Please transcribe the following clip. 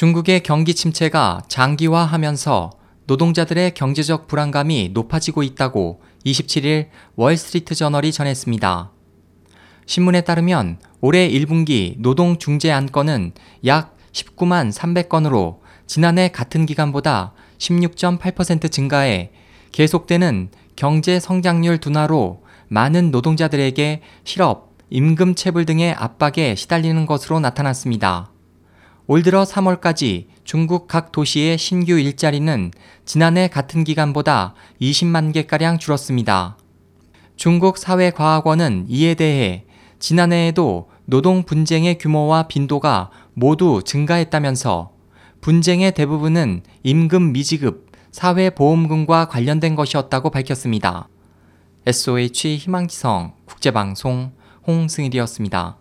중국의 경기 침체가 장기화하면서 노동자들의 경제적 불안감이 높아지고 있다고 27일 월스트리트 저널이 전했습니다. 신문에 따르면 올해 1분기 노동 중재 안건은 약 19만 300건으로 지난해 같은 기간보다 16.8% 증가해 계속되는 경제 성장률 둔화로 많은 노동자들에게 실업, 임금 체불 등의 압박에 시달리는 것으로 나타났습니다. 올 들어 3월까지 중국 각 도시의 신규 일자리는 지난해 같은 기간보다 20만 개가량 줄었습니다. 중국 사회과학원은 이에 대해 지난해에도 노동 분쟁의 규모와 빈도가 모두 증가했다면서 분쟁의 대부분은 임금 미지급, 사회보험금과 관련된 것이었다고 밝혔습니다. SOH 희망지성 국제방송 홍승일이었습니다.